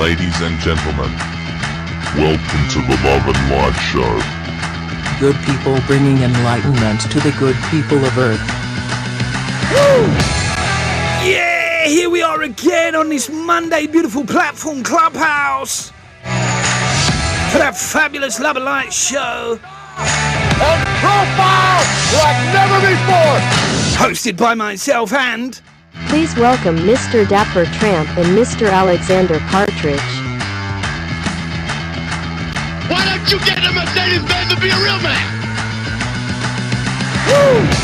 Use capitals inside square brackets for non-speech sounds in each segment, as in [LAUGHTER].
Ladies and gentlemen, welcome to the Love and Light Show. Good people bringing enlightenment to the good people of Earth. Yeah, here we are again on this Monday beautiful platform clubhouse for that fabulous Love and Light show. And profile like never before. Hosted by myself and Please welcome Mr. Dapper Tramp and Mr. Alexander Partridge. Why don't you get a Mercedes Benz to be a real man?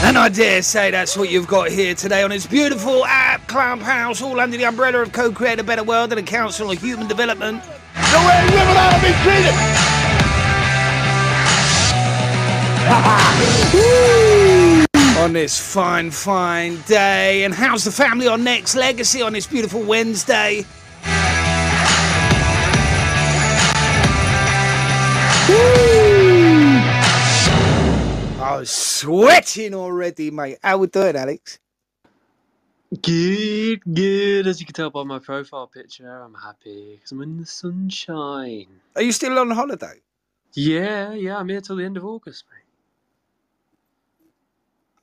And I dare say that's what you've got here today on this beautiful app Clubhouse, all under the umbrella of Co-Create a Better World and the Council of Human Development. The way women ought to be treated. On this fine, fine day. And how's the family on Nexx Legacy on this beautiful Wednesday? I was sweating already, mate. How we doing, Alex? Good, good. As you can tell by my profile picture, I'm happy because I'm in the sunshine. Are you still on holiday? Yeah, yeah, I'm here till the end of August, mate.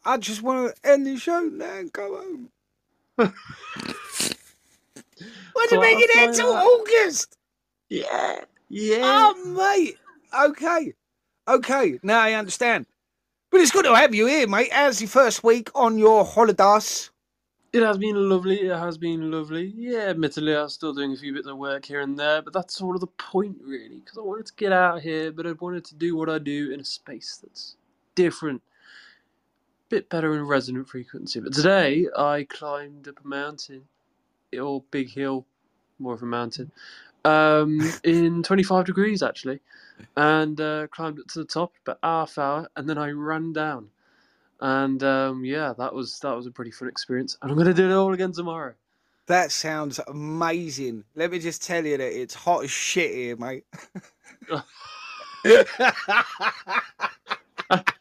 I just want to end the show now and go home. what do you mean you're there till. August? Yeah, yeah. Oh, mate. Okay. Okay. Now I understand. But it's good to have you here, mate. How's your first week on your holidays? It has been lovely. It has been lovely. Yeah, admittedly, I'm still doing a few bits of work here and there, but that's sort of the point, really, because I wanted to get out here, but I wanted to do what I do in a space that's different, bit better in resonant frequency. But today, I climbed up a mountain, or big hill, more of a mountain, um, [LAUGHS] in 25 degrees actually, and uh, climbed up to the top about half hour, and then I ran down and um, yeah, that was that was a pretty fun experience, and I'm gonna do it all again tomorrow. That sounds amazing. Let me just tell you that it's hot as shit here, mate. [LAUGHS]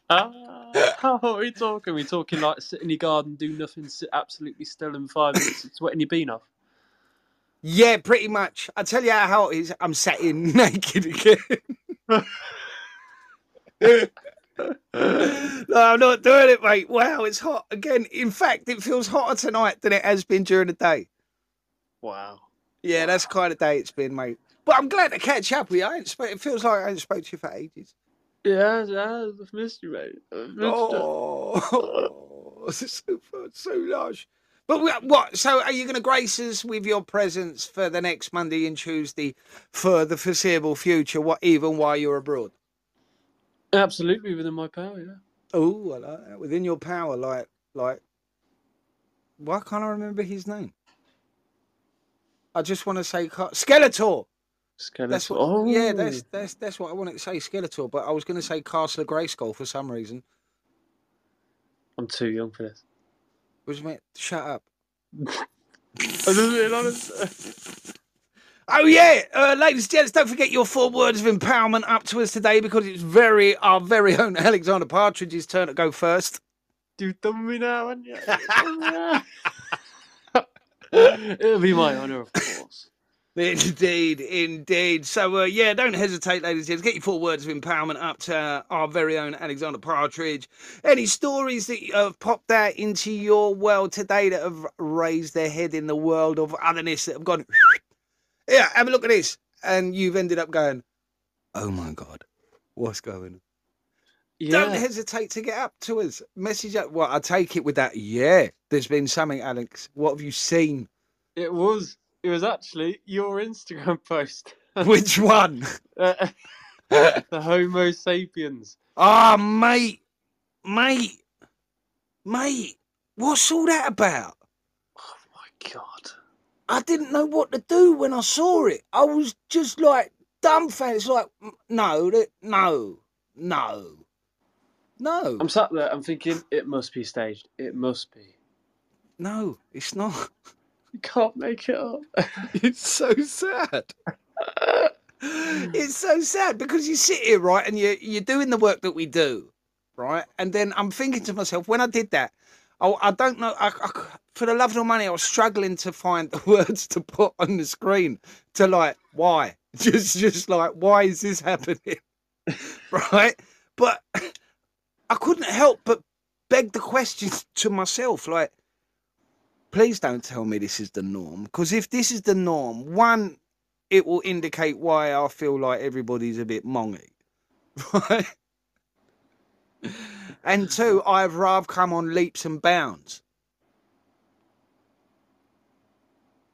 [LAUGHS] How are we talking? we talking like sit in your garden, do nothing, sit absolutely still in five minutes, sweating your bean off. yeah, pretty much. I tell you how hot it is. I'm sat in [LAUGHS] naked again. no, I'm not doing it, mate. Wow, it's hot again. In fact, it feels hotter tonight than it has been during the day. Wow. Yeah, that's the kind of day it's been, mate. But I'm glad to catch up with you. I ain't sp- it feels like I ain't spoke to you for ages. Yeah, yeah, I've missed you, mate. I've missed. Oh, [LAUGHS] this is so fun, so lush. But we- what? So, are you going to grace us with your presence for the next Monday and Tuesday for the foreseeable future? What, even while you're abroad? Absolutely within my power, yeah. Oh, I like that. Within your power, like, like. Why can't I remember his name? I just want to say Skeletor. Skeletor. That's what. oh, Yeah, that's that's that's what I wanted to say, Skeletor. But I was going to say Castle of Grayskull for some reason. I'm too young for this. Which meant shut up. [LAUGHS] I just realised. [LAUGHS] Oh yeah, uh, ladies and gents, don't forget your four words of empowerment up to us today because it's very our very own [LAUGHS] Alexander Partridge's turn to go first. You've done me now, haven't you? You've done me now. It'll be my honour, of course. [LAUGHS] Indeed, indeed. So uh, yeah, don't hesitate, ladies and gents. Get your four words of empowerment up to uh, our very own Alexander Partridge. Any stories that have popped out into your world today that have raised their head in the world of otherness that have gone, [LAUGHS] yeah, have a look at this, and you've ended up going, oh my god, what's going on? Don't hesitate to get up to us. Message up. Well, I take it with that. Yeah, there's been something, Alex. What have you seen? it was. It was actually your Instagram [LAUGHS] post. Which one? [LAUGHS] Uh, [LAUGHS] the Homo sapiens. Ah, mate, mate, mate. What's all that about? Oh my god. I didn't know what to do when I saw it. I was just like dumbfounded. It's like, "Mm, no, no, no, no, I'm sat there. I'm thinking it must be staged. It must be. no. It's not. You [LAUGHS] can't make it up. [LAUGHS] It's so sad. [LAUGHS] it's so sad because you sit here, right, and you you're doing the work that we do, right, and then I'm thinking to myself when I did that, I, I don't know. I, I for the love of money, I was struggling to find the words to put on the screen to like why, just just like why is this happening, right? But I couldn't help but beg the question to myself, like, please don't tell me this is the norm, because if this is the norm, one, it will indicate why I feel like everybody's a bit mongy, [LAUGHS] right? And two, I've rather come on leaps and bounds.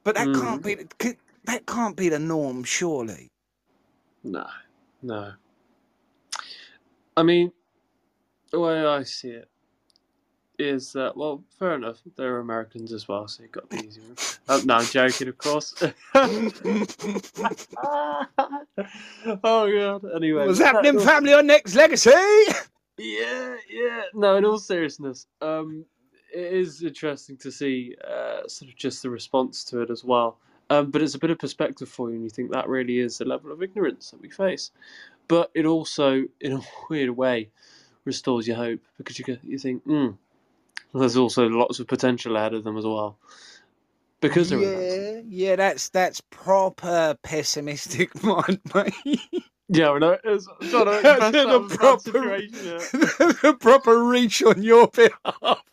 But that can't mm. be that can't be the norm, surely. No, no. I mean, the way I see it is that, well, fair enough. They're Americans as well, so you've got the easy one. Oh, no, I'm joking, of course. [LAUGHS] oh, God. Anyway. What's happening, no- family on Nexx Legacy? Yeah, yeah. No, in all seriousness, um, it is interesting to see uh, sort of just the response to it as well. Um, but it's a bit of perspective for you, and you think that really is the level of ignorance that we face. But it also, in a [LAUGHS] weird way, restores your hope because you you think, hmm, there's also lots of potential ahead of them as well. Because Yeah, yeah, that's that's proper pessimistic [LAUGHS] mind, mate. Yeah, I know. It's trying to That's invest in out a of a bad proper- yeah. [LAUGHS] the proper reach on your behalf. [LAUGHS]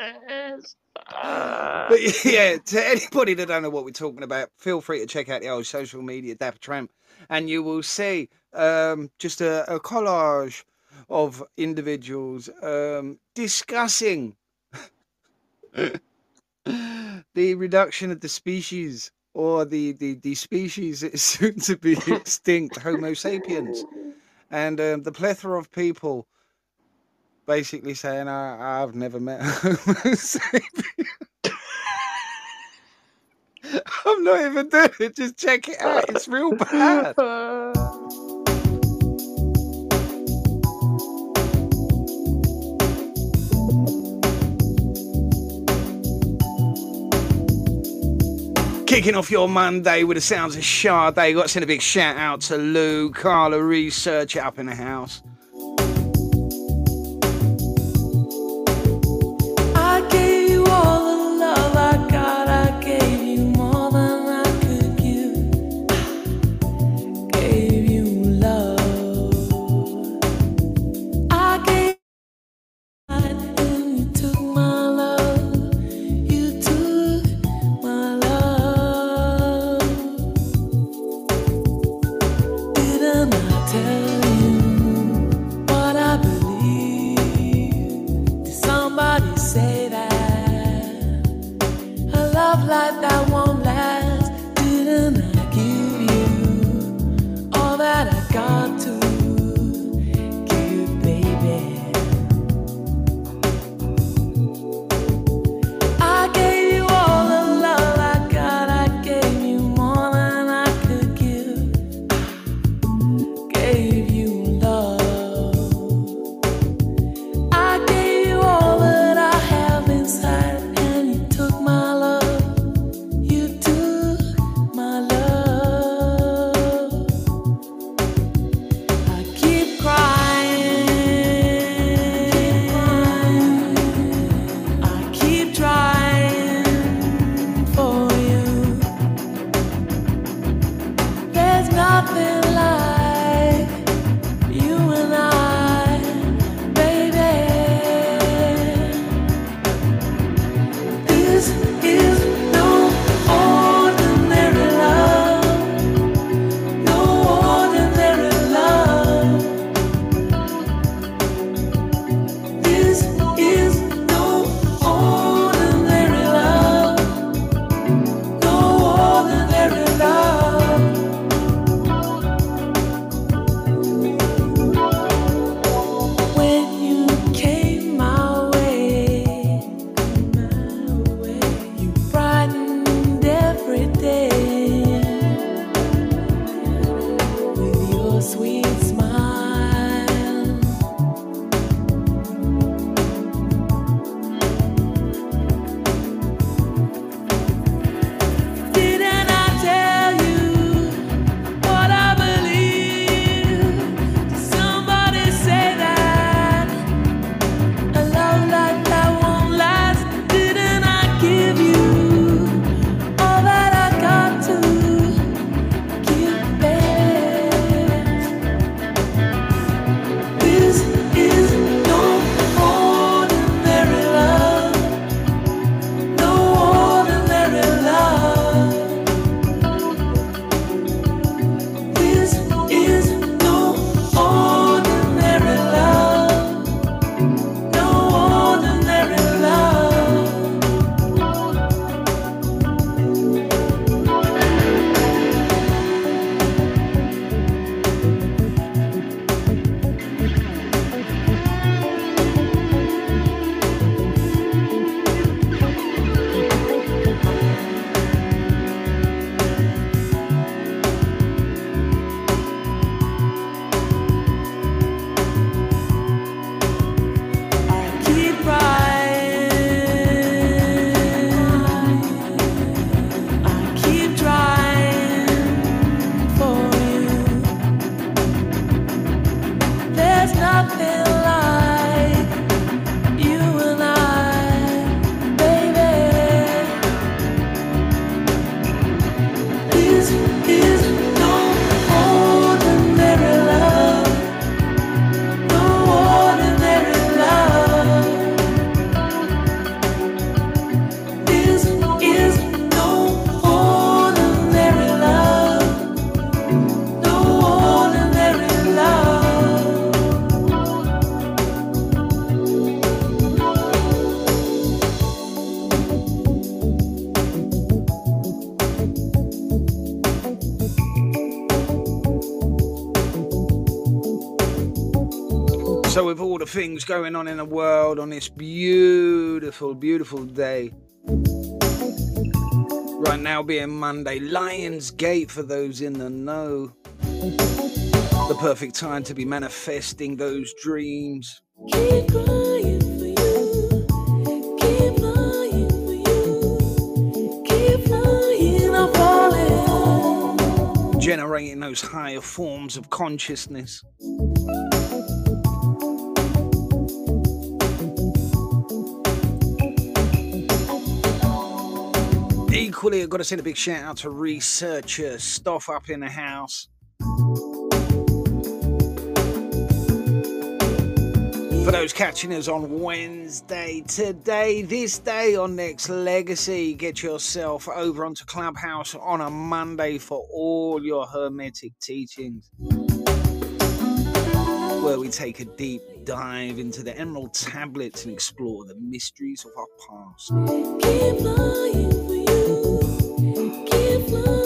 Yes. Ah. But yeah, to anybody that don't know what we're talking about, feel free to check out the old social media Dapper Tramp, and you will see um, just a, a collage of individuals um, discussing [LAUGHS] the reduction of the species or the, the, the species that is [LAUGHS] soon to be extinct, Homo sapiens, and um, the plethora of people basically saying, I, I've never met a [LAUGHS] Homo sapien. I'm not even doing it. Just check it out. It's real bad. Kicking off your Monday with the sounds of Sade. Got to send a big shout out to Lou, Carla, Research up in the house. Things going on in the world on this beautiful, beautiful day, right now being Monday, Lion's Gate for those in the know, the perfect time to be manifesting those dreams. Keep crying for you. Keep lying for you. Keep lying, I'm falling. generating those higher forms of consciousness. Equally, I've got to send a big shout out to researchers, stuff up in the house. For those catching us on Wednesday, today, this day on Nexx Legacy, get yourself over onto Clubhouse on a Monday for all your Hermetic teachings, where we take a deep dive into the Emerald Tablets and explore the mysteries of our past. Keep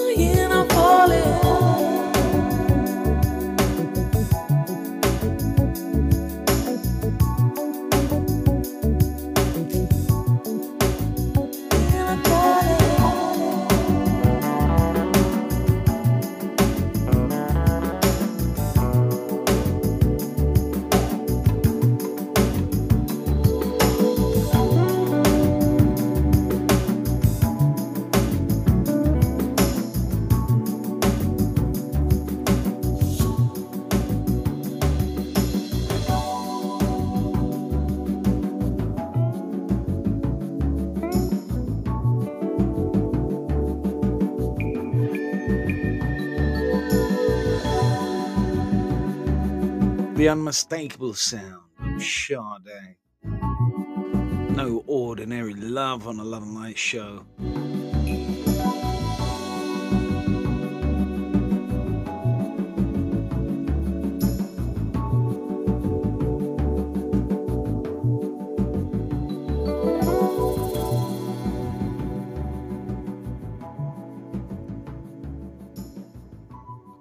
The unmistakable sound of Sade. No ordinary love on a Love and Light show.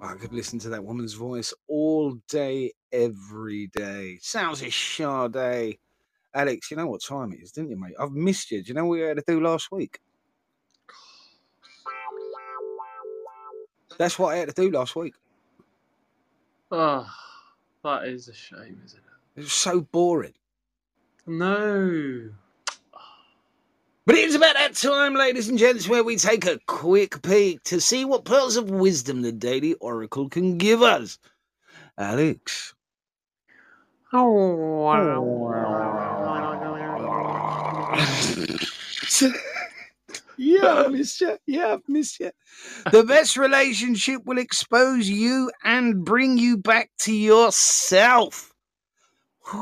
I could listen to that woman's voice all day, every day. Sounds of Sade. Alex, you know what time it is, didn't you, mate? I've missed you. Do you know what we had to do last week? That's what I had to do last week. Oh, that is a shame, isn't it? It was so boring. No. But it is about that time, ladies and gents, where we take a quick peek to see what pearls of wisdom the Daily Oracle can give us. Alex. [LAUGHS] yeah, you. Yeah, you. The best relationship will expose you and bring you back to yourself. [LAUGHS]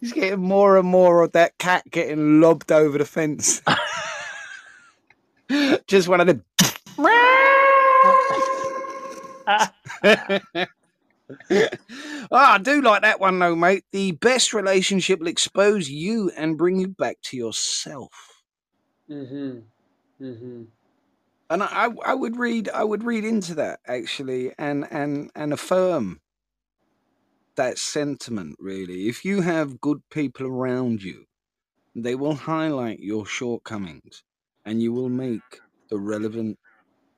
He's getting more and more of that cat getting lobbed over the fence. [LAUGHS] Just one of them. oh, I do like that one though, mate. The best relationship will expose you and bring you back to yourself. Mm-hmm. Mm-hmm. And I, I would read, I would read into that actually, and and and affirm that sentiment. Really, if you have good people around you, they will highlight your shortcomings, and you will make the relevant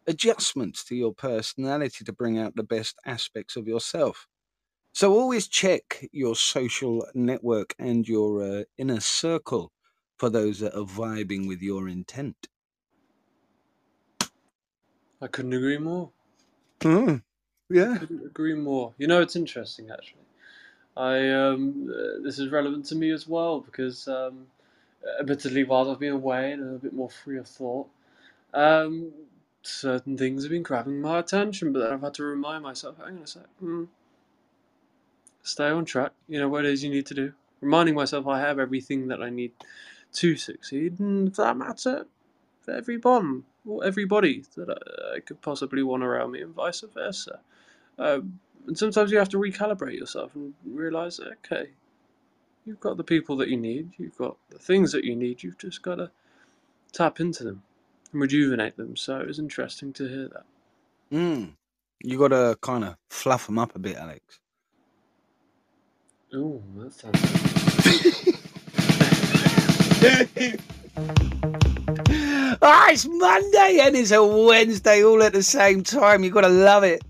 adjustments to your personality to bring out the best aspects of yourself. So always check your social network and your uh, inner circle for those that are vibing with your intent. I couldn't agree more. Mm, yeah. Couldn't agree more. You know, it's interesting actually. I um, uh, this is relevant to me as well because um, admittedly, while I've been away and a bit more free of thought, um, certain things have been grabbing my attention. But I've had to remind myself, hang on a sec, hmm, stay on track. You know what it is you need to do. Reminding myself I have everything that I need to succeed, and for that matter, for everyone or everybody that I, I could possibly want around me, and vice versa. Um, and sometimes you have to recalibrate yourself and realize, okay, you've got the people that you need, you've got the things that you need, you've just got to tap into them. And rejuvenate them. So it was interesting to hear that. Mm. You got to kind of fluff them up a bit, Alex. Oh, that sounds. [LAUGHS] Ah, it's Monday and it's a Wednesday all at the same time. You got to love it.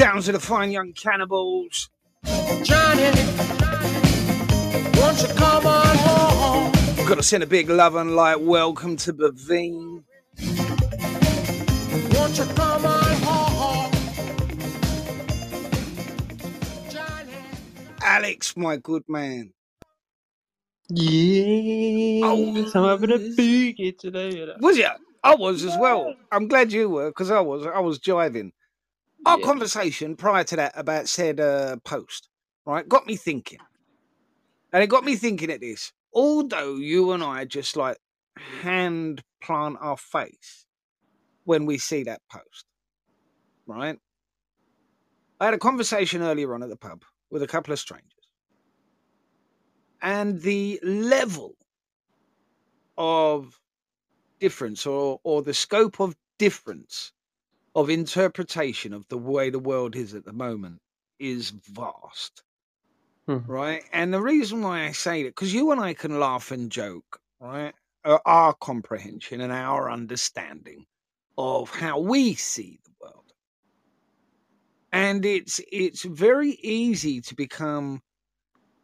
Sounds of the fine young cannibals. Johnny? Won't you come on home? Got to send a big love and light welcome to Bavine. Won't you come on home, Johnny? Alex, my good man. Yeah, Oh. I'm having a boogie today. You know. Was you? I was as well. I'm glad you were because I was. I was jiving. Our Yeah. conversation prior to that about said uh, post, right, got me thinking. And it got me thinking at this. Although you and I just like hand plant our face when we see that post, right? I had a conversation earlier on at the pub with a couple of strangers. And the level of difference or, or the scope of difference of interpretation of the way the world is at the moment is vast Mhm. right? And the reason why I say that, because you and I can laugh and joke, right? Uh, Our comprehension and our understanding of how we see the world, and it's it's very easy to become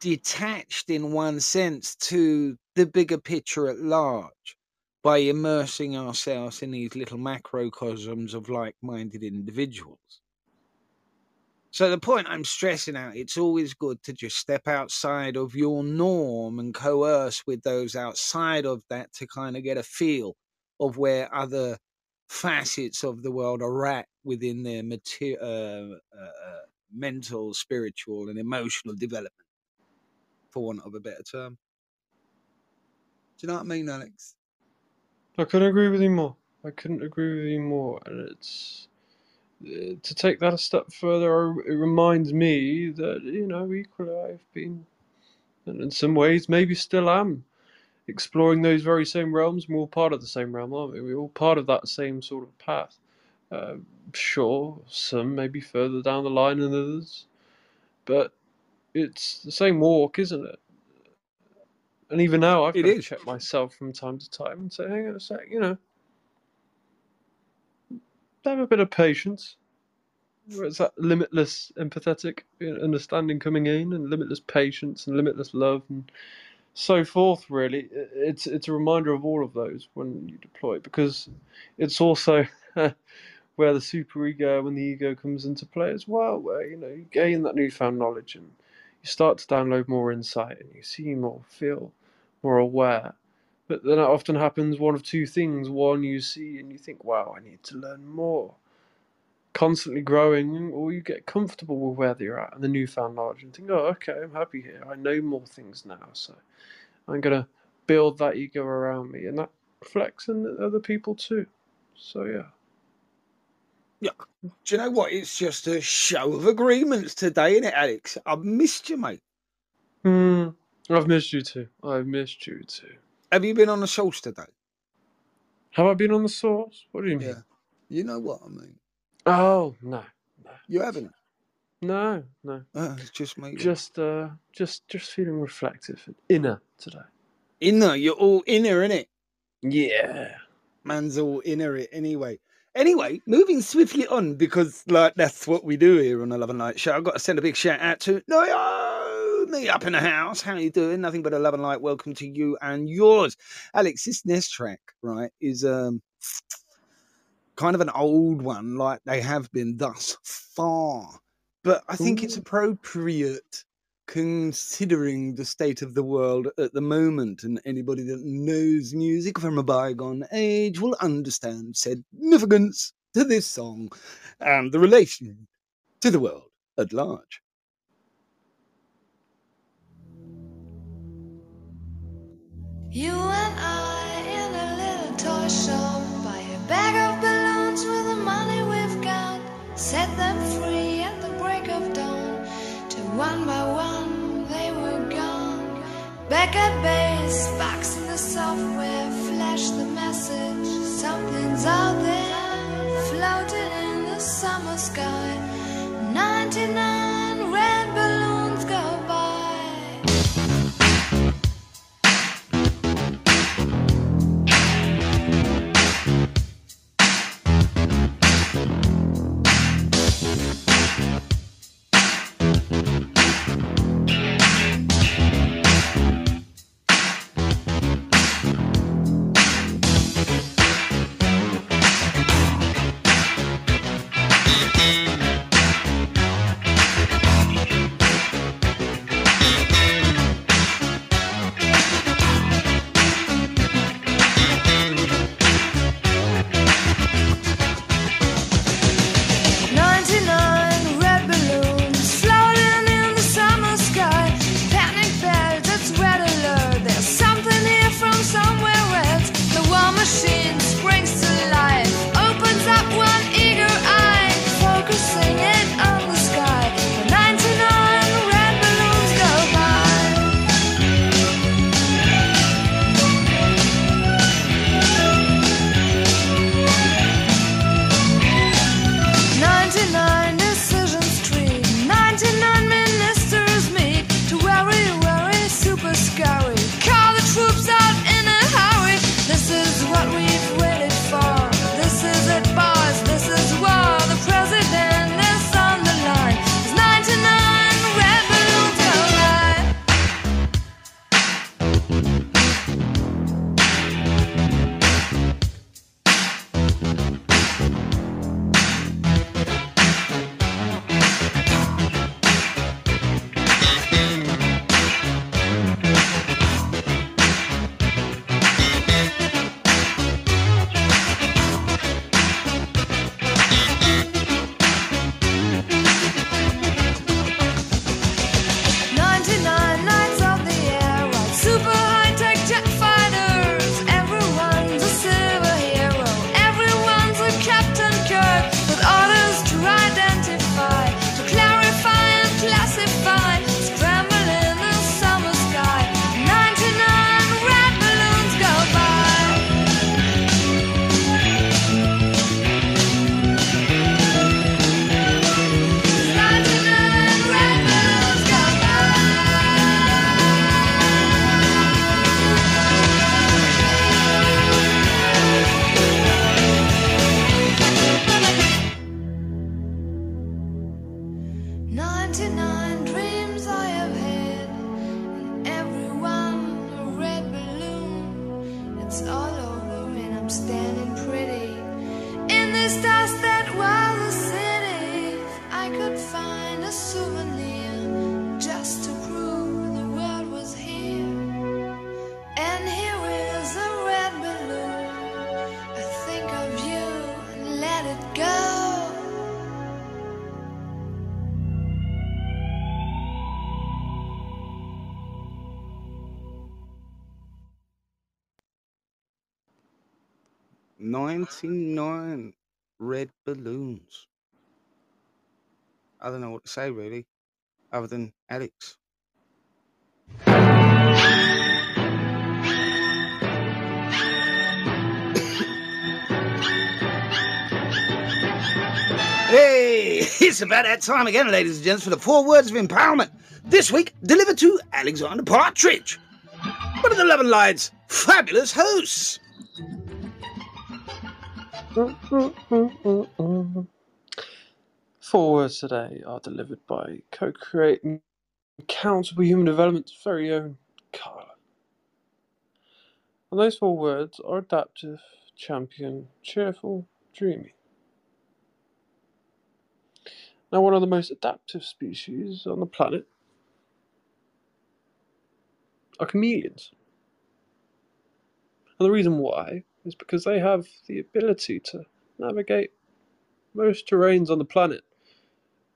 detached in one sense to the bigger picture at large by immersing ourselves in these little macrocosms of like-minded individuals. So the point I'm stressing out, it's always good to just step outside of your norm and coerce with those outside of that to kind of get a feel of where other facets of the world are at within their mater- uh, uh, uh, mental, spiritual, and emotional development, for want of a better term. Do you know what I mean, Alex? I couldn't agree with you more. I couldn't agree with you more, and it's uh, to take that a step further. It reminds me that you know, equally, I've been, and in some ways, maybe still am, exploring those very same realms. We're all part of the same realm, aren't we? We're all part of that same sort of path. Uh, sure, some maybe further down the line than others, but it's the same walk, isn't it? And even now, I've It got to check myself from time to time and say, hang on a sec, you know, have a bit of patience. Where it's that limitless empathetic understanding coming in, and limitless patience, and limitless love, and so forth. Really, it's it's a reminder of all of those when you deploy, because it's also [LAUGHS] where the superego and the ego comes into play as well, where you know you gain that newfound knowledge and you start to download more insight and you see more, feel more aware. But then it often happens one of two things. One, you see and you think, wow, I need to learn more. Constantly growing, or you get comfortable with where you're at and the newfound knowledge and think, oh, okay, I'm happy here. I know more things now. So I'm going to build that ego around me. And that reflects in other people too. So, yeah. Yeah. Do you know what? It's just a show of agreements today, isn't it, Alex? I've missed you, mate. Hmm. I've missed you too. I've missed you too. Have you been on the sauce today? Have I been on the source? What do you mean? Yeah. You know what I mean. Oh, no. You haven't. No, no. Uh, it's just me. Just uh just just feeling reflective and inner today. inner. You're all inner, innit? Yeah. Man's all inner it anyway. Anyway, moving swiftly on because like that's what we do here on the Love and Light Show. I've got to send a big shout out to Naomi up in the house. How you doing? Nothing but a love and light. Welcome to you and yours, Alex. This next track, right, is um kind of an old one, like they have been thus far. But I think it's appropriate considering the state of the world at the moment, and anybody that knows music from a bygone age will understand significance to this song and the relation to the world at large. You and I in a little toy shop buy a bag of balloons with the money we've got. Set them free at the break of dawn. Till one by one. Back at base, box in the software, flash the message. Something's out there, floating in the summer sky. 99 99 red balloons. I don't know what to say really, other than Alex. Hey, [LAUGHS] it's about that time again, ladies and gents, for the four words of empowerment. This week, delivered to Alexander Partridge, one of the Love and Lions' fabulous hosts. Four words today are delivered by co-creating for Human Development's very own Carla. And those four words are adaptive, champion, cheerful, dreamy. Now, one of the most adaptive species on the planet are chameleons. And the reason why is because they have the ability to navigate most terrains on the planet,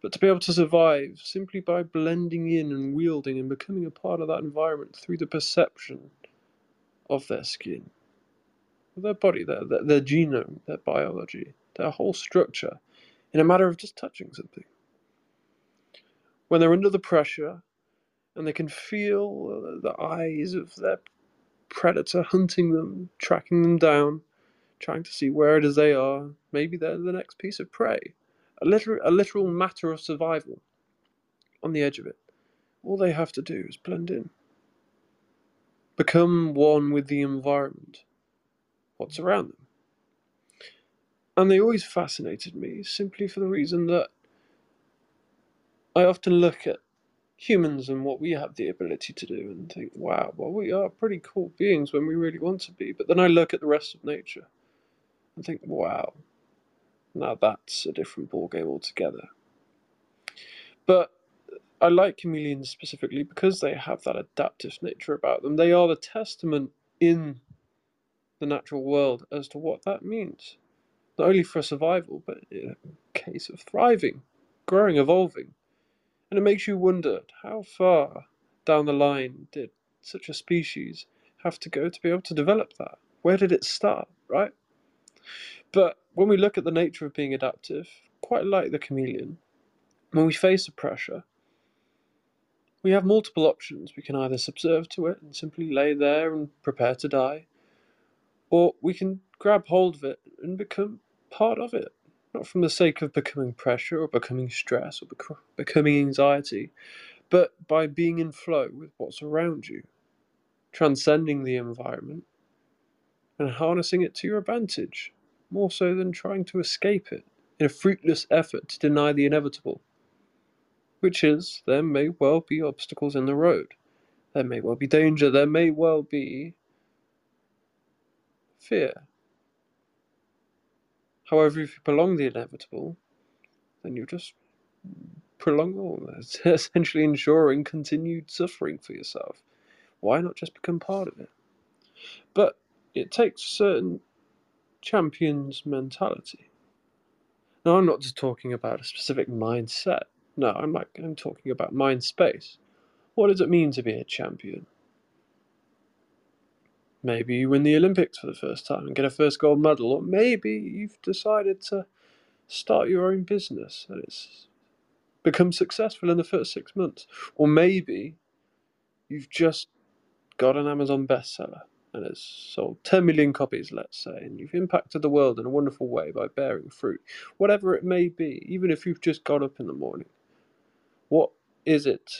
but to be able to survive simply by blending in and wielding and becoming a part of that environment through the perception of their skin, their body, their, their, their genome, their biology, their whole structure, in a matter of just touching something. When they're under the pressure and they can feel the eyes of their predator hunting them, tracking them down, trying to see where it is they are. Maybe they're the next piece of prey. A literal, a literal matter of survival on the edge of it. All they have to do is blend in. Become one with the environment, what's around them. And they always fascinated me simply for the reason that I often look at humans and what we have the ability to do and think, wow, well, we are pretty cool beings when we really want to be. But then I look at the rest of nature and think, wow, now that's a different ballgame altogether. But I like chameleons specifically because they have that adaptive nature about them. They are the testament in the natural world as to what that means. Not only for survival, but in a case of thriving, growing, evolving. And it makes you wonder how far down the line did such a species have to go to be able to develop that? Where did it start, right? But when we look at the nature of being adaptive, quite like the chameleon, when we face a pressure, we have multiple options. We can either subserve to it and simply lay there and prepare to die, or we can grab hold of it and become part of it. Not from the sake of becoming pressure or becoming stress or bec- becoming anxiety, but by being in flow with what's around you, transcending the environment and harnessing it to your advantage, more so than trying to escape it in a fruitless effort to deny the inevitable which is there may well be obstacles in the road. There may well be danger. There may well be fear. However, if you prolong the inevitable, then you just prolong all that, [LAUGHS] essentially ensuring continued suffering for yourself. Why not just become part of it? But it takes certain champion's mentality. Now, I'm not just talking about a specific mindset. No, I'm like I'm talking about mind space. What does it mean to be a champion? Maybe you win the Olympics for the first time and get a first gold medal, or maybe you've decided to start your own business and it's become successful in the first six months, or maybe you've just got an Amazon bestseller and it's sold 10 million copies, let's say, and you've impacted the world in a wonderful way by bearing fruit, whatever it may be, even if you've just got up in the morning. What is it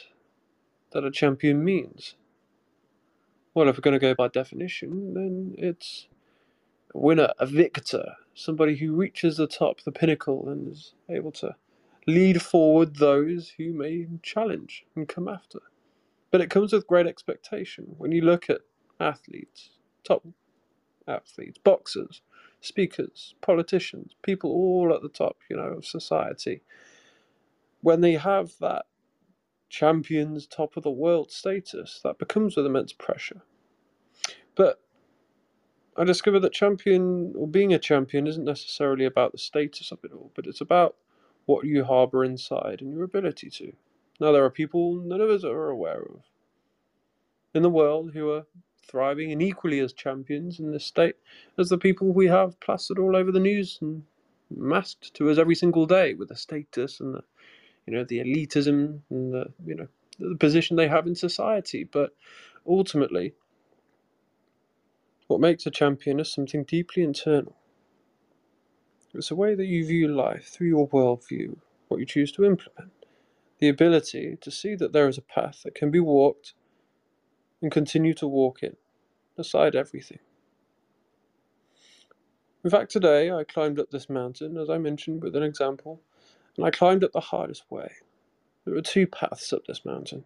that a champion means? Well, if we're going to go by definition, then it's a winner, a victor, somebody who reaches the top, the pinnacle, and is able to lead forward those who may challenge and come after. But it comes with great expectation when you look at athletes, top athletes, boxers, speakers, politicians, people all at the top, you know, of society. When they have that champions, top of the world status, that becomes with immense pressure. But I discovered that champion or being a champion isn't necessarily about the status of it all, but it's about what you harbour inside and your ability to. Now, there are people none of us are aware of in the world who are thriving and equally as champions in this state as the people we have plastered all over the news and masked to us every single day with the status and the you know the elitism and the you know the position they have in society but ultimately what makes a champion is something deeply internal it's the way that you view life through your worldview what you choose to implement the ability to see that there is a path that can be walked and continue to walk in aside everything in fact today i climbed up this mountain as i mentioned with an example and I climbed up the hardest way. There were two paths up this mountain,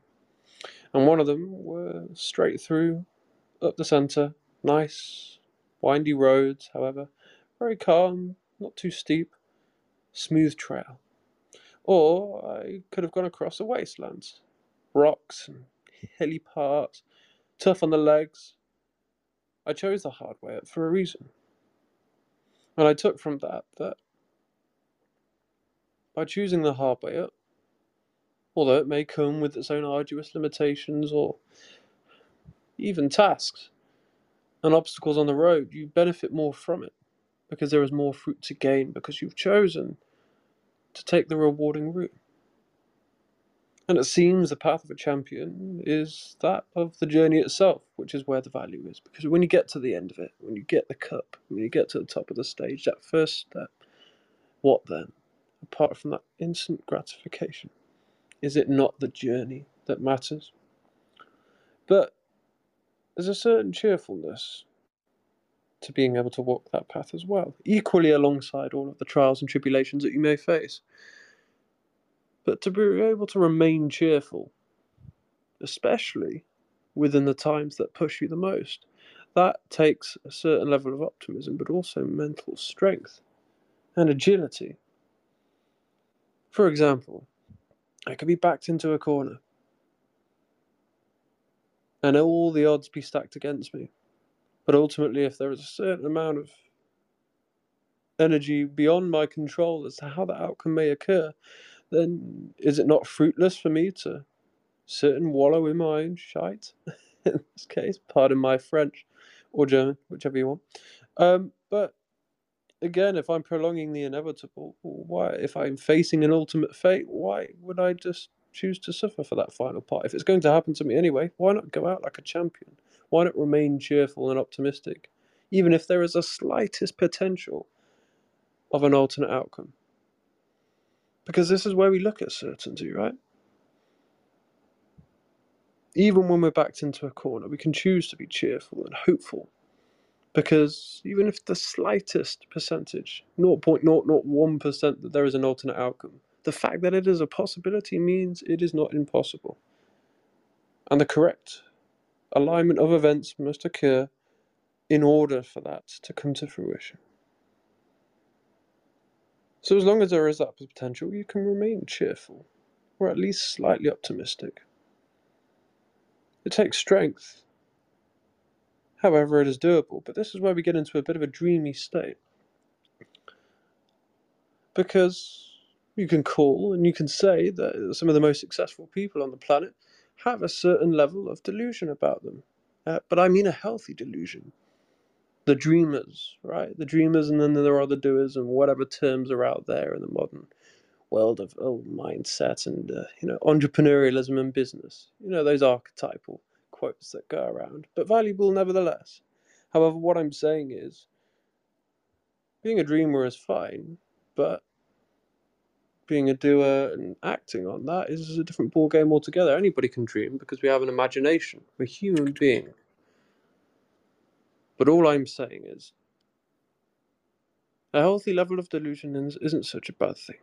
and one of them were straight through up the centre, nice, windy roads, however, very calm, not too steep, smooth trail. Or I could have gone across a wasteland, rocks and [LAUGHS] hilly parts, tough on the legs. I chose the hard way for a reason. And I took from that that by choosing the hard way up, although it may come with its own arduous limitations or even tasks and obstacles on the road, you benefit more from it because there is more fruit to gain because you've chosen to take the rewarding route. And it seems the path of a champion is that of the journey itself, which is where the value is. Because when you get to the end of it, when you get the cup, when you get to the top of the stage, that first step, what then? apart from that instant gratification? Is it not the journey that matters? But there's a certain cheerfulness to being able to walk that path as well, equally alongside all of the trials and tribulations that you may face. But to be able to remain cheerful, especially within the times that push you the most, that takes a certain level of optimism, but also mental strength and agility for example, I could be backed into a corner and all the odds be stacked against me. But ultimately, if there is a certain amount of energy beyond my control as to how that outcome may occur, then is it not fruitless for me to sit and wallow in my own shite? [LAUGHS] in this case, pardon my French or German, whichever you want. Um, but again, if I'm prolonging the inevitable, why? If I'm facing an ultimate fate, why would I just choose to suffer for that final part? If it's going to happen to me anyway, why not go out like a champion? Why not remain cheerful and optimistic, even if there is a slightest potential of an alternate outcome? Because this is where we look at certainty, right? Even when we're backed into a corner, we can choose to be cheerful and hopeful because even if the slightest percentage, 0.001% that there is an alternate outcome, the fact that it is a possibility means it is not impossible. And the correct alignment of events must occur in order for that to come to fruition. So, as long as there is that potential, you can remain cheerful, or at least slightly optimistic. It takes strength However, it is doable, but this is where we get into a bit of a dreamy state. Because you can call and you can say that some of the most successful people on the planet have a certain level of delusion about them. Uh, but I mean a healthy delusion. The dreamers, right? The dreamers, and then there are the doers, and whatever terms are out there in the modern world of oh, mindset and uh, you know entrepreneurialism and business. You know those archetypal quotes that go around, but valuable nevertheless. However, what I'm saying is, being a dreamer is fine, but being a doer and acting on that is a different ball game altogether. Anybody can dream because we have an imagination. We're human beings. But all I'm saying is, a healthy level of delusion isn't such a bad thing.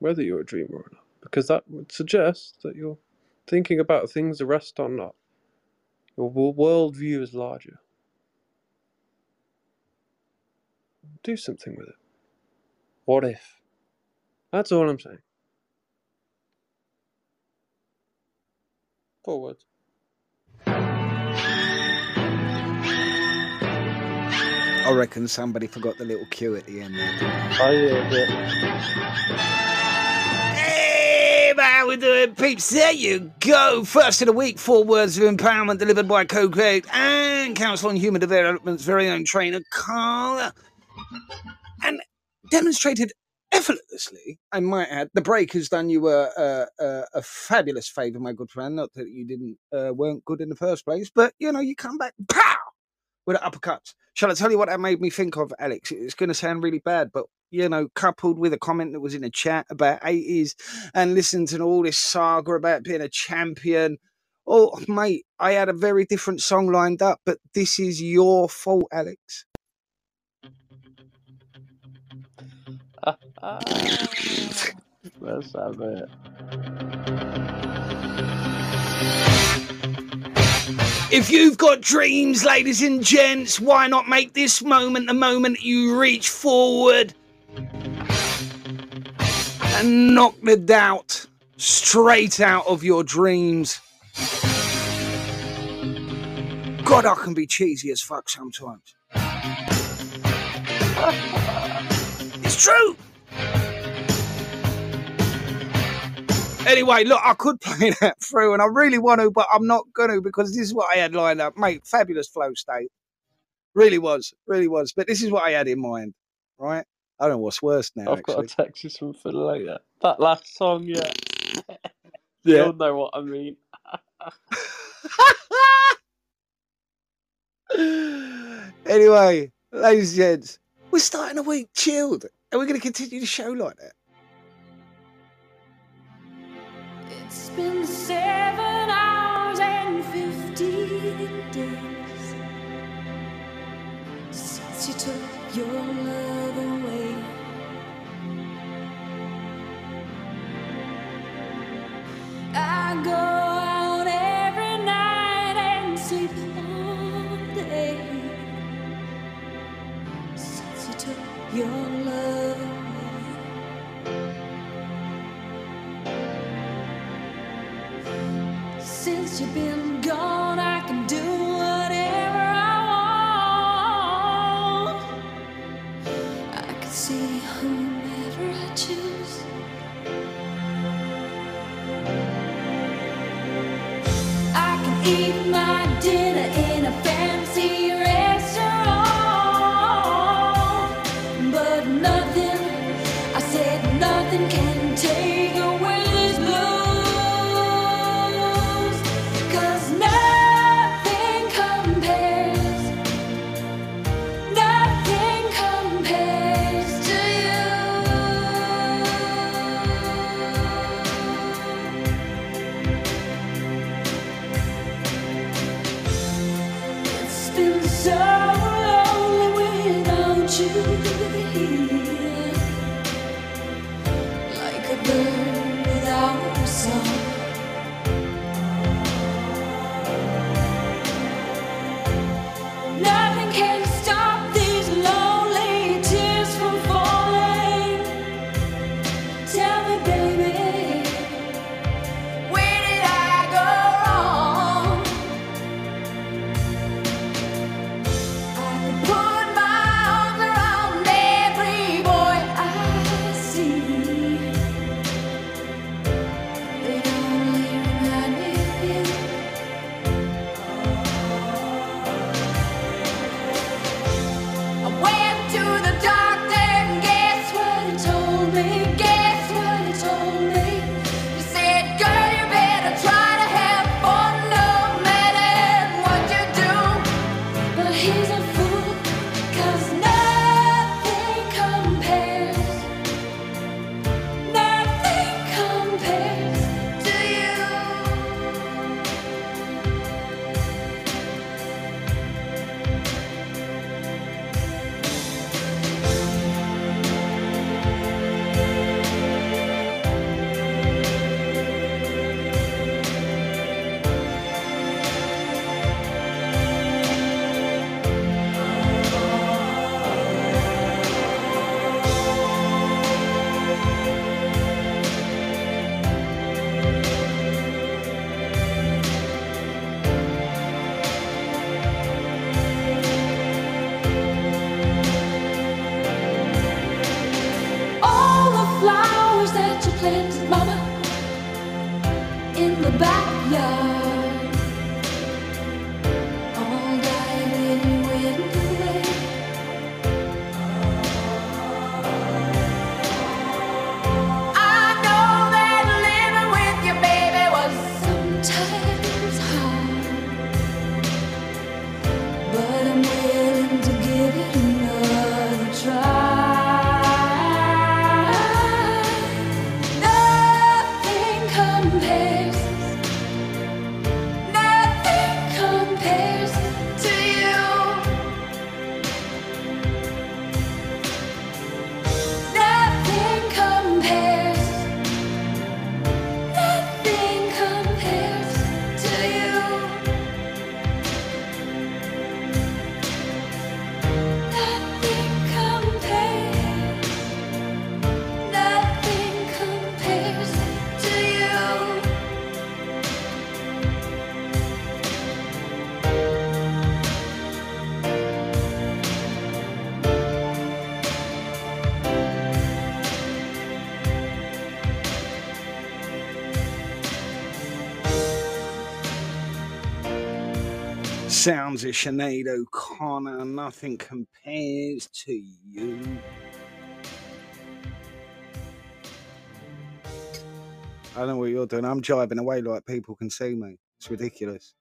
whether you're a dreamer or not, because that would suggest that you're thinking about things the rest are not. Your worldview is larger. Do something with it. What if? That's all I'm saying. Forward. I reckon somebody forgot the little cue at the end there. Oh yeah, yeah. Hey, but how we doing, peeps? There you go. First of the week, four words of empowerment delivered by co-create and Council on Human Development's very own trainer, Carla. And demonstrated effortlessly, I might add. The break has done you a, a, a, fabulous favour, my good friend. Not that you didn't uh, weren't good in the first place, but you know you come back, pow, with an uppercut. Shall I tell you what that made me think of, Alex? It's going to sound really bad, but you know, coupled with a comment that was in a chat about 80s and listening to all this saga about being a champion. Oh, mate, I had a very different song lined up, but this is your fault, Alex. Let's have it. If you've got dreams, ladies and gents, why not make this moment the moment you reach forward and knock the doubt straight out of your dreams? God, I can be cheesy as fuck sometimes. [LAUGHS] It's true. Anyway, look, I could play [LAUGHS] that through, and I really want to, but I'm not going to because this is what I had lined up, mate. Fabulous flow state, really was, really was. But this is what I had in mind, right? I don't know what's worse now. I've got actually. Texas you something later. That last song, yeah. [LAUGHS] Yeah. You'll know what I mean. [LAUGHS] anyway, ladies and gents, we're starting a week chilled, and we're going to continue the show like that. It's been seven hours Sounds of Sinead O'Connor. Nothing compares to you. I don't know what you're doing. I'm jiving away like people can see me. It's ridiculous.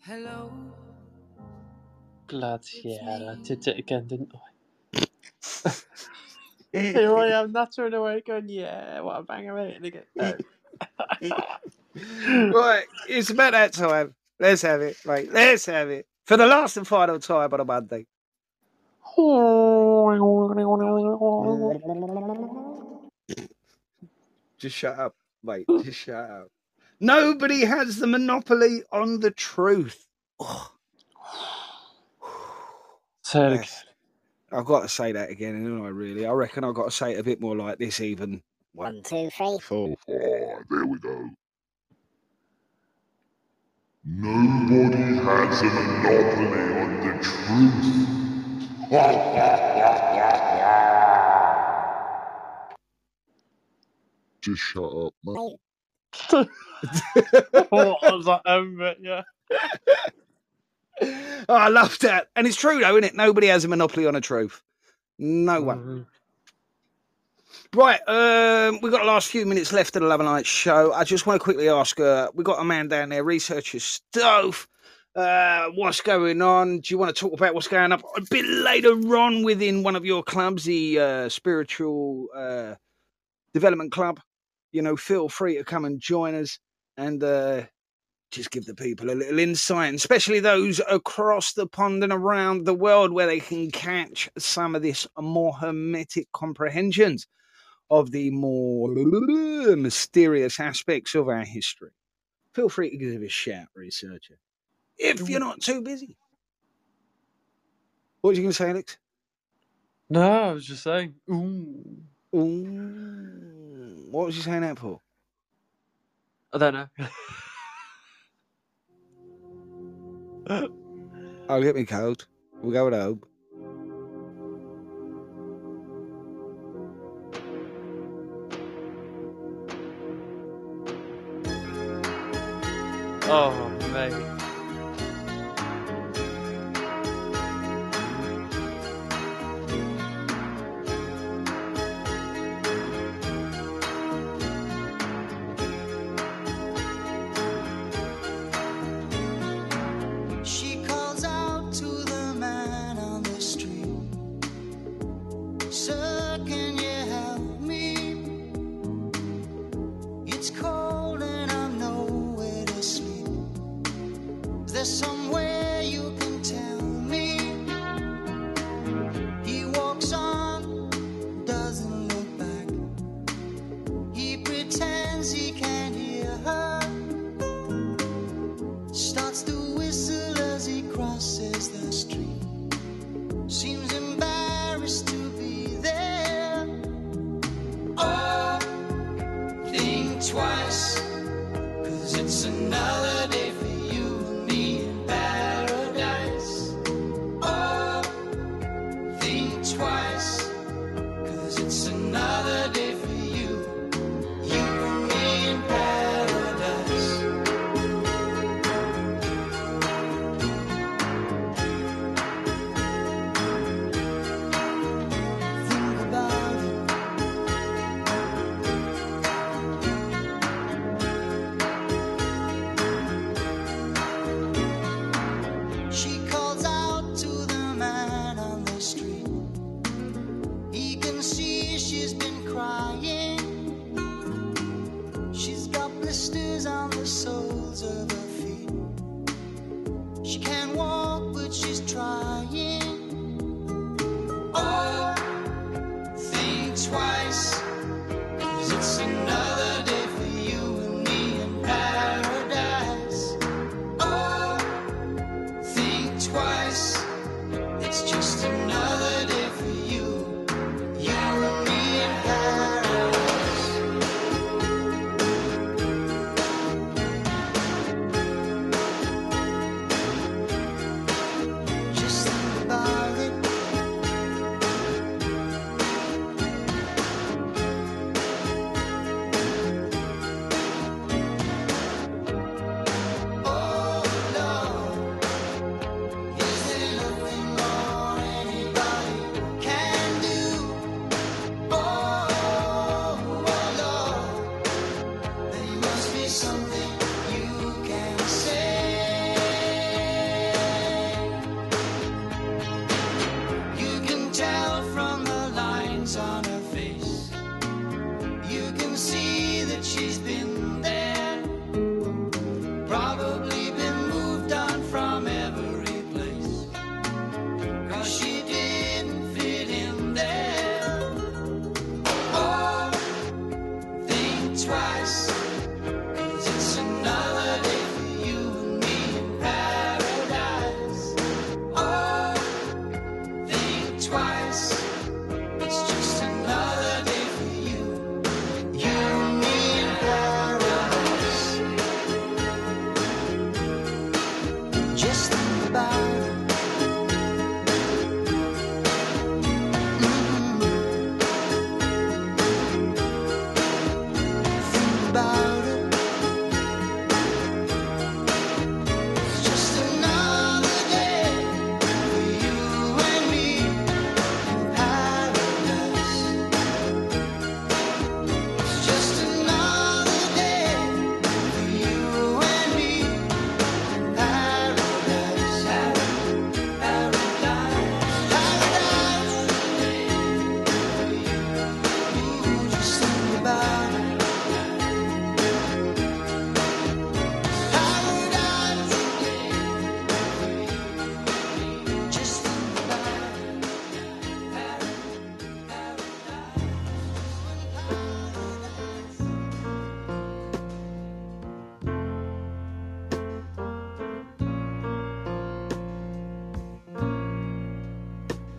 Hello. Glad yeah, I did it again, didn't I? [LAUGHS] Here I am, nattering away, going, yeah, what a banger minute again. [LAUGHS] right, it's about that time. Let's have it. Right, let's have it. For the last and final time on a Monday. Just shut up, mate. Just shut up. Nobody has the monopoly on the truth. Oh, Say yes. I've got to say that again, haven't I? Really, I reckon I've got to say it a bit more like this. Even One, two, three, four, five. There we go. Nobody has a monopoly on the truth. [LAUGHS] Just shut up, mate. what [LAUGHS] was that? Um, but yeah. [LAUGHS] Oh, I love that, and it's true though, isn't it? Nobody has a monopoly on the truth. No one. Right, um, we've got the last few minutes left of the Love and Light show. I just want to quickly ask, uh, we've got a man down there, researcher Stove. Uh, what's going on? Do you want to talk about what's going up a bit later on within one of your clubs, the uh, Spiritual uh, Development Club? You know, feel free to come and join us and uh, just give the people a little insight, especially those across the pond and around the world where they can catch some of this more hermetic comprehensions of the more [LAUGHS] mysterious aspects of our history. Feel free to give a shout, researcher, if you're not too busy. What was you going to say, Alex? No, I was just saying. Ooh. Ooh, what was you saying that for? I don't know. I'll [LAUGHS] oh, get me cold. We'll go with hope. Oh, mate.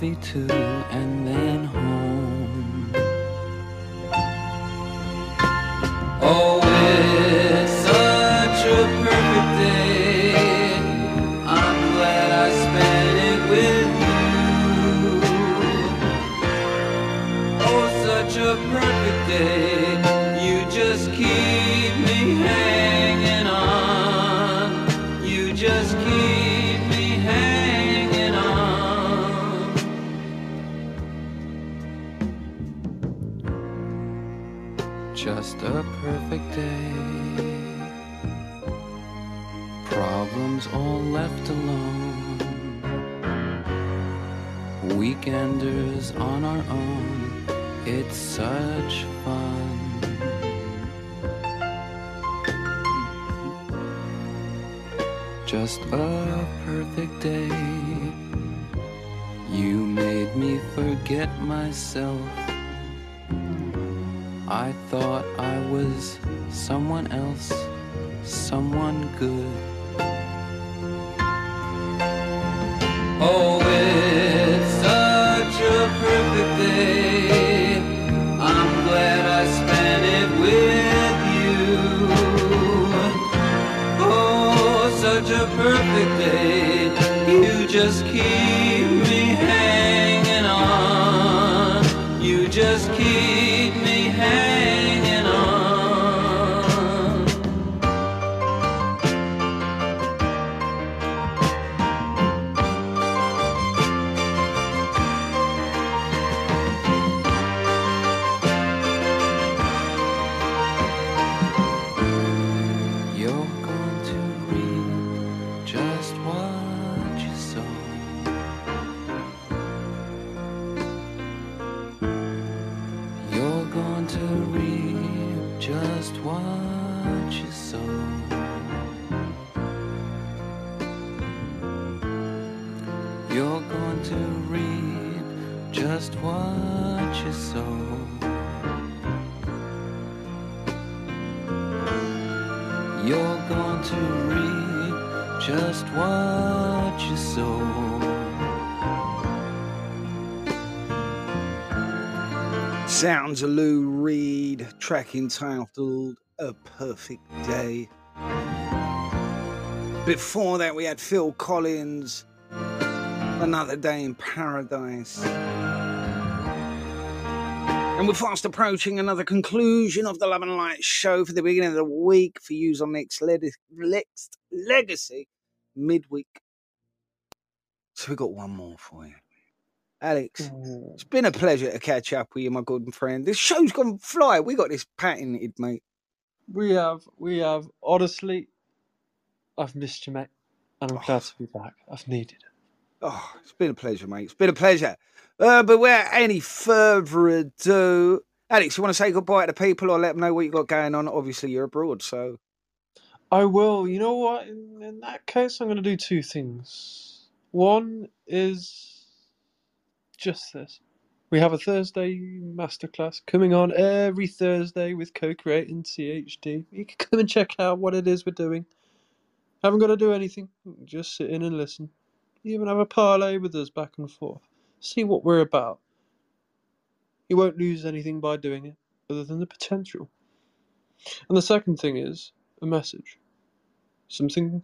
too, and then home. myself. Sounds of Lou Reed, track entitled A Perfect Day. Before that, we had Phil Collins, Another Day in Paradise. And we're fast approaching another conclusion of the Love and Light show for the beginning of the week for you on Next, Leg- Nexx Legacy midweek. So we've got one more for you. Alex, it's been a pleasure to catch up with you, my good friend. This show's gone fly. We got this patented, mate. We have, we have. Honestly, I've missed you, mate, and I'm glad to be back. I've needed it. Oh, it's been a pleasure, mate. It's been a pleasure. Uh, but without any further ado, Alex, you want to say goodbye to the people or let them know what you got going on? Obviously, you're abroad, so I will. You know what? In, in that case, I'm going to do two things. One is just this. We have a Thursday masterclass coming on every Thursday with co-creating CHD. You can come and check out what it is we're doing. Haven't got to do anything. Just sit in and listen. Even have a parlay with us back and forth. See what we're about. You won't lose anything by doing it, other than the potential. And the second thing is a message. Something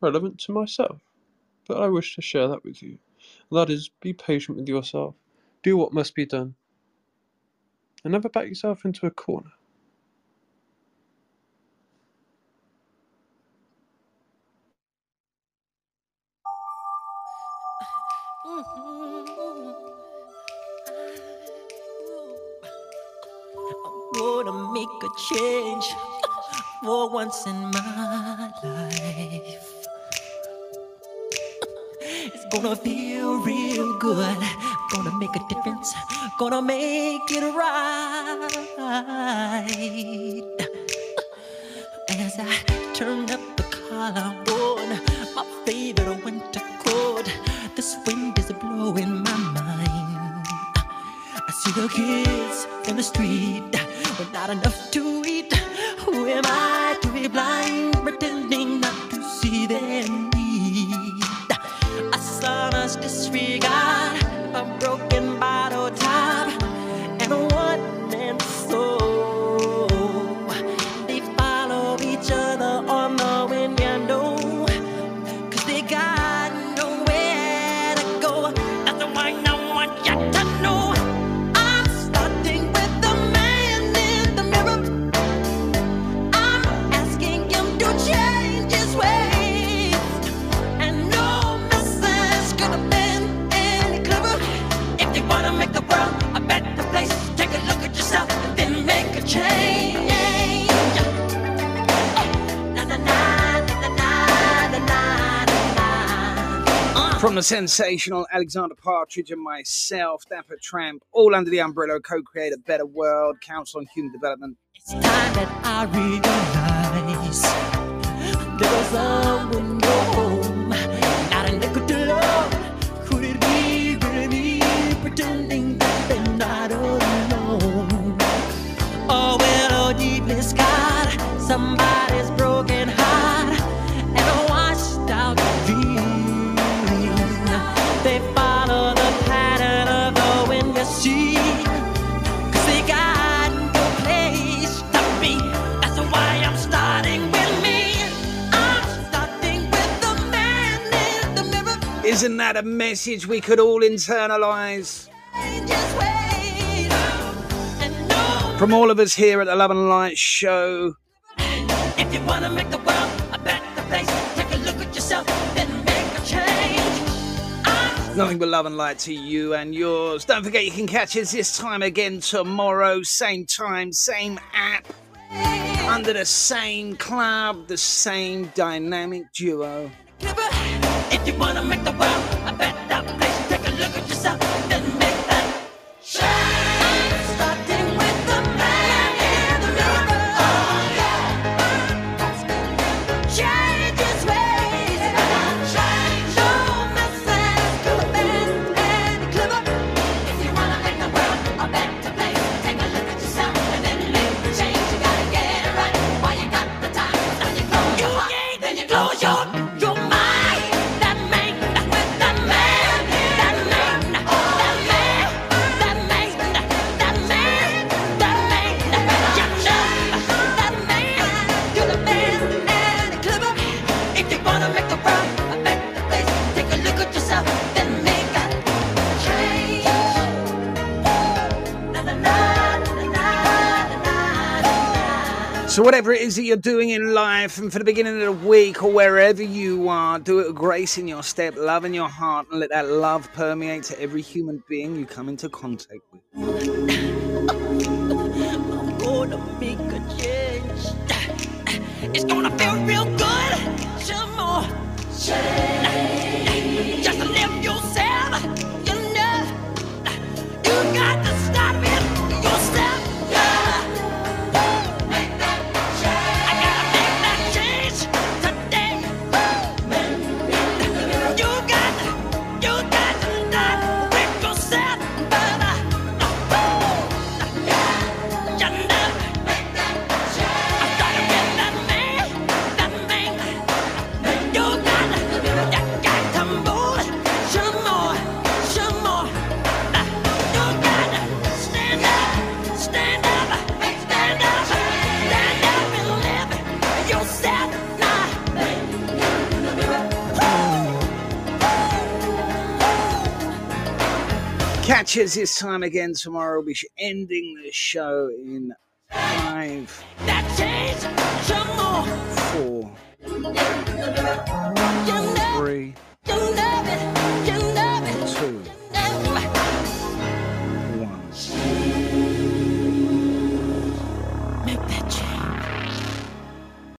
relevant to myself. But I wish to share that with you. That is be patient with yourself. Do what must be done. And never back yourself into a corner. Make a change for once in my life. It's gonna feel real good. Gonna make a difference. Gonna make it right. As I turn up the collar on my favorite winter coat, this wind is blowing my mind. I see the kids in the street with not enough to eat. Who am I to be blind, pretending the sensational Alexander Partridge and myself, Dapper Tramp, all under the umbrella of co-create a better world, Council on Human Development. time that I realize there was home, not a nickel to love. Could it be pretending that they're not alone? Oh, well, oh, deeply scarred, Isn't that a message we could all internalize? Change his ways. From all of us here at the Love and Light Show, If you wanna make the world a better place, take a look at yourself, then make a change. nothing but love and light to you and yours. Don't forget you can catch us this time again tomorrow, same time, same app, under the same club, the same dynamic duo. If you wanna make the world is that you're doing in life, and for the beginning of the week or wherever you are, do it with grace in your step, love in your heart, and let that love permeate to every human being you come into contact with. [LAUGHS] Oh, I'm gonna make a change. It's gonna feel real good. Some more change. Catch us this time again tomorrow. We'll be ending the show in five, four, three, two,